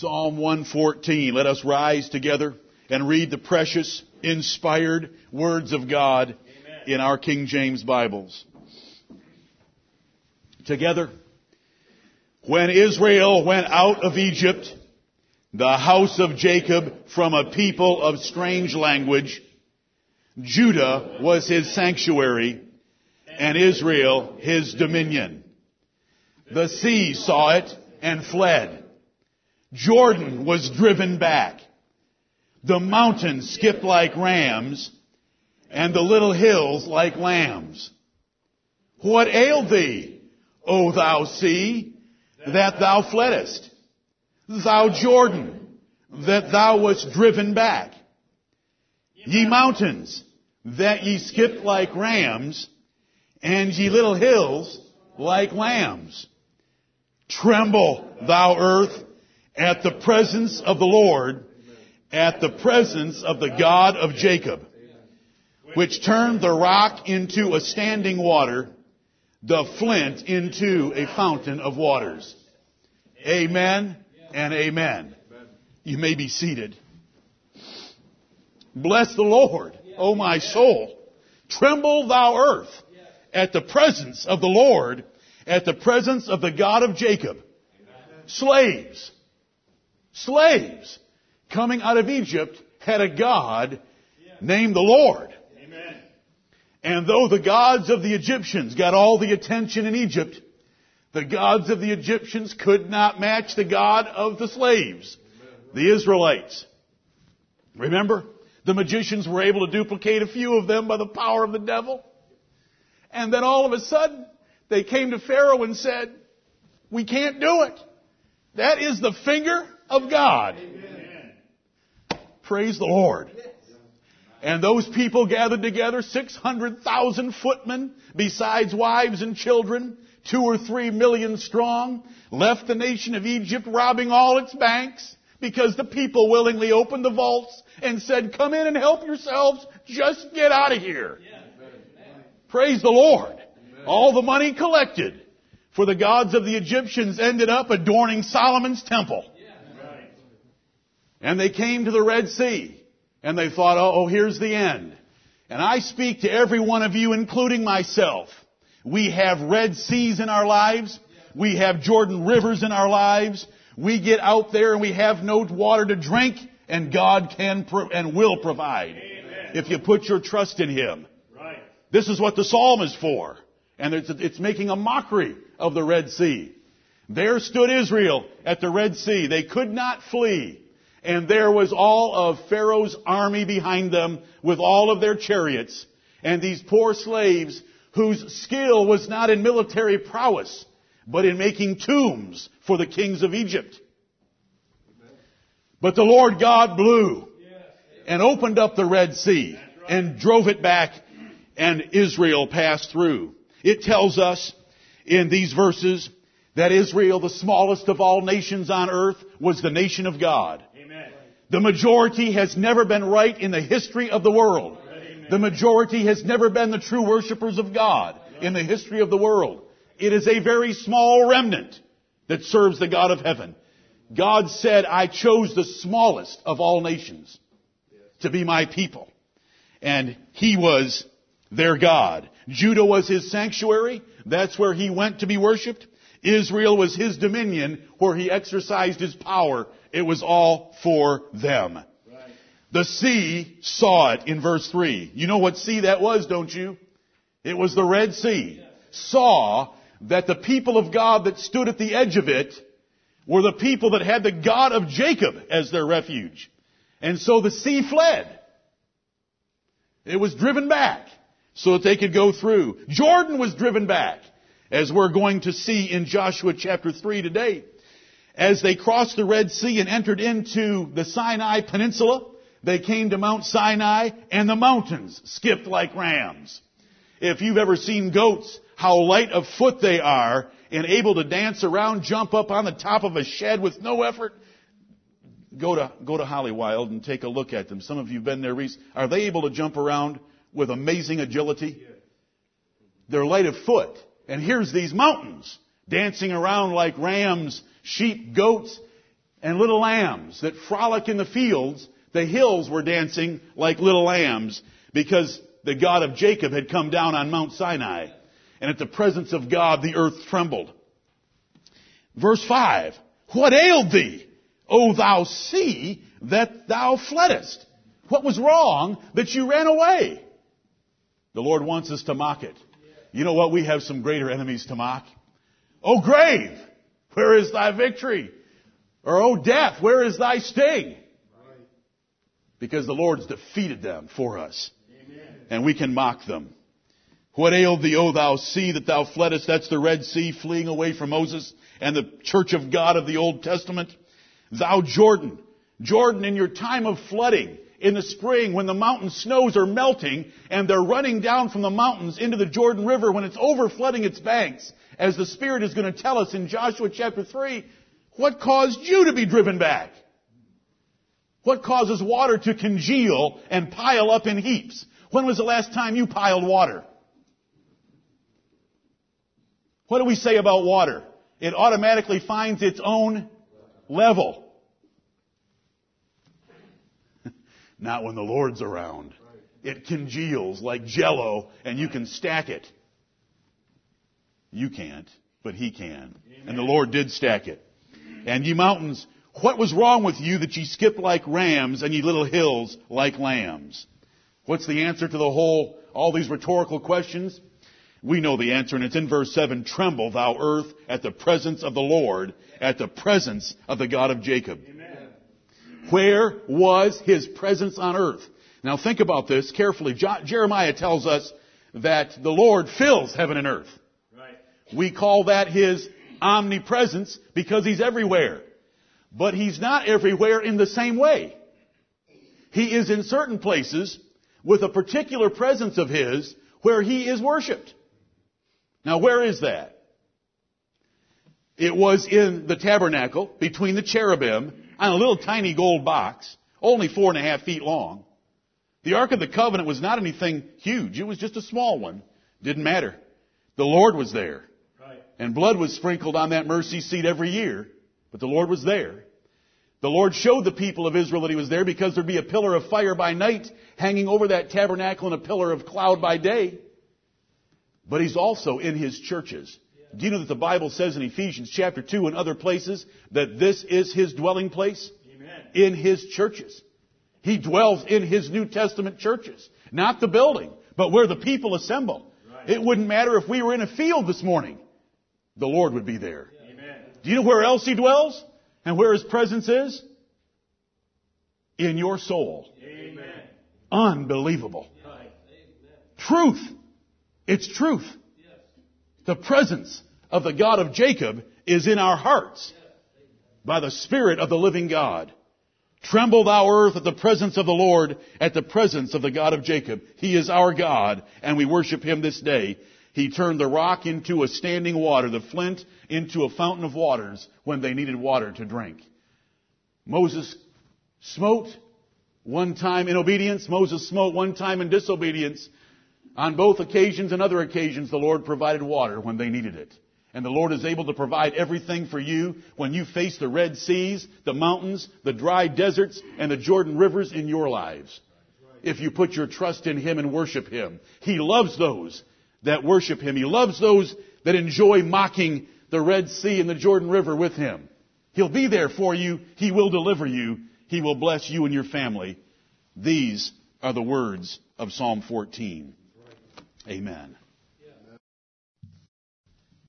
Psalm 114. Let us rise together and read the precious, inspired words of God Amen. in our King James Bibles. Together, when Israel went out of Egypt, the house of Jacob from a people of strange language, Judah was his sanctuary, and Israel his dominion. The sea saw it and fled. Jordan was driven back. The mountains skipped like rams, and the little hills like lambs. What ailed thee, O thou sea, that thou fleddest? Thou Jordan, that thou wast driven back? Ye mountains, that ye skipped like rams, and ye little hills like lambs. Tremble, thou earth, at the presence of the Lord, at the presence of the God of Jacob, which turned the rock into a standing water, the flint into a fountain of waters. Amen and amen. You may be seated. Bless the Lord, O my soul. Tremble thou earth at the presence of the Lord, at the presence of the God of Jacob. Slaves, slaves coming out of Egypt had a God named the Lord. And though the gods of the Egyptians got all the attention in Egypt, the gods of the Egyptians could not match the God of the slaves, the Israelites. Remember? The magicians were able to duplicate a few of them by the power of the devil. And then all of a sudden, they came to Pharaoh and said, we can't do it. That is the finger of God. Amen. Praise the Lord. And those people gathered together, 600,000 footmen, besides wives and children, two or three million strong, left the nation of Egypt robbing all its banks because the people willingly opened the vaults and said, come in and help yourselves, just get out of here. Praise the Lord. All the money collected for the gods of the Egyptians ended up adorning Solomon's temple. And they came to the Red Sea and they thought, oh, here's the end. And I speak to every one of you, including myself. We have Red Seas in our lives. We have Jordan rivers in our lives. We get out there and we have no water to drink and God can pro- and will provide Amen. if you put your trust in Him. Right. This is what the psalm is for. And it's, it's making a mockery of the Red Sea. There stood Israel at the Red Sea. They could not flee. And there was all of Pharaoh's army behind them with all of their chariots. And these poor slaves whose skill was not in military prowess, but in making tombs for the kings of Egypt. But the Lord God blew and opened up the Red Sea and drove it back and Israel passed through. It tells us in these verses that Israel, the smallest of all nations on earth, was the nation of God. The majority has never been right in the history of the world. Amen. The majority has never been the true worshippers of God in the history of the world. It is a very small remnant that serves the God of heaven. God said, I chose the smallest of all nations to be my people. And He was their God. Judah was His sanctuary. That's where He went to be worshiped. Israel was His dominion where He exercised His power. It was all for them. Right. The sea saw it in verse 3. You know what sea that was, don't you? It was the Red Sea. Saw that the people of God that stood at the edge of it were the people that had the God of Jacob as their refuge. And so the sea fled. It was driven back so that they could go through. Jordan was driven back, as we're going to see in Joshua chapter 3 today. As they crossed the Red Sea and entered into the Sinai Peninsula, they came to Mount Sinai and the mountains skipped like rams. If you've ever seen goats, how light of foot they are and able to dance around, jump up on the top of a shed with no effort, go to, go to Hollywild and take a look at them. Some of you have been there recently. Are they able to jump around with amazing agility? They're light of foot. And here's these mountains dancing around like rams, sheep, goats. and little lambs that frolic in the fields. The hills were dancing like little lambs because the God of Jacob had come down on Mount Sinai. And at the presence of God, the earth trembled. Verse 5. What ailed thee, O thou sea, that thou fleddest? What was wrong that you ran away? The Lord wants us to mock it. You know what? We have some greater enemies to mock. O grave, where is thy victory? Or, O death, where is thy sting? Because the Lord's defeated them for us. And we can mock them. What ailed thee, O thou sea, that thou fleddest? That's the Red Sea fleeing away from Moses and the church of God of the Old Testament. Thou Jordan, Jordan in your time of flooding, in the spring when the mountain snows are melting and they're running down from the mountains into the Jordan River when it's over flooding its banks, as the Spirit is going to tell us in Joshua chapter 3, what caused you to be driven back? What causes water to congeal and pile up in heaps? When was the last time you piled water? What do we say about water? It automatically finds its own level. Not when the Lord's around. It congeals like jello and you can stack it. You can't, but He can. Amen. And the Lord did stack it. And ye mountains, what was wrong with you that ye skip like rams and ye little hills like lambs? What's the answer to the whole, all these rhetorical questions? We know the answer and it's in verse 7. Tremble thou earth at the presence of the Lord, at the presence of the God of Jacob. Amen. Where was his presence on earth? Now think about this carefully. Jeremiah tells us that the Lord fills heaven and earth. Right. We call that his omnipresence because he's everywhere. But he's not everywhere in the same way. He is in certain places with a particular presence of his where he is worshiped. Now where is that? It was in the tabernacle between the cherubim on a little tiny gold box, only four and a half feet long. The Ark of the Covenant was not anything huge. It was just a small one. Didn't matter. The Lord was there. Right. And blood was sprinkled on that mercy seat every year, but the Lord was there. The Lord showed the people of Israel that He was there because there'd be a pillar of fire by night hanging over that tabernacle and a pillar of cloud by day. But He's also in His churches. Do you know that the Bible says in Ephesians chapter 2 and other places that this is His dwelling place? Amen. In His churches. He dwells in His New Testament churches. Not the building, but where the people assemble. Right. It wouldn't matter if we were in a field this morning. The Lord would be there. Amen. Do you know where else He dwells? And where His presence is? In your soul. Amen. Unbelievable. Right. Truth. It's truth. The presence of the God of Jacob is in our hearts by the Spirit of the living God. Tremble thou earth at the presence of the Lord, at the presence of the God of Jacob. He is our God, and we worship Him this day. He turned the rock into a standing water, the flint into a fountain of waters when they needed water to drink. Moses smote one time in obedience. Moses smote one time in disobedience. On both occasions and other occasions, the Lord provided water when they needed it. And the Lord is able to provide everything for you when you face the Red Seas, the mountains, the dry deserts, and the Jordan rivers in your lives. If you put your trust in Him and worship Him. He loves those that worship Him. He loves those that enjoy mocking the Red Sea and the Jordan River with Him. He'll be there for you. He will deliver you. He will bless you and your family. These are the words of Psalm 14. Amen.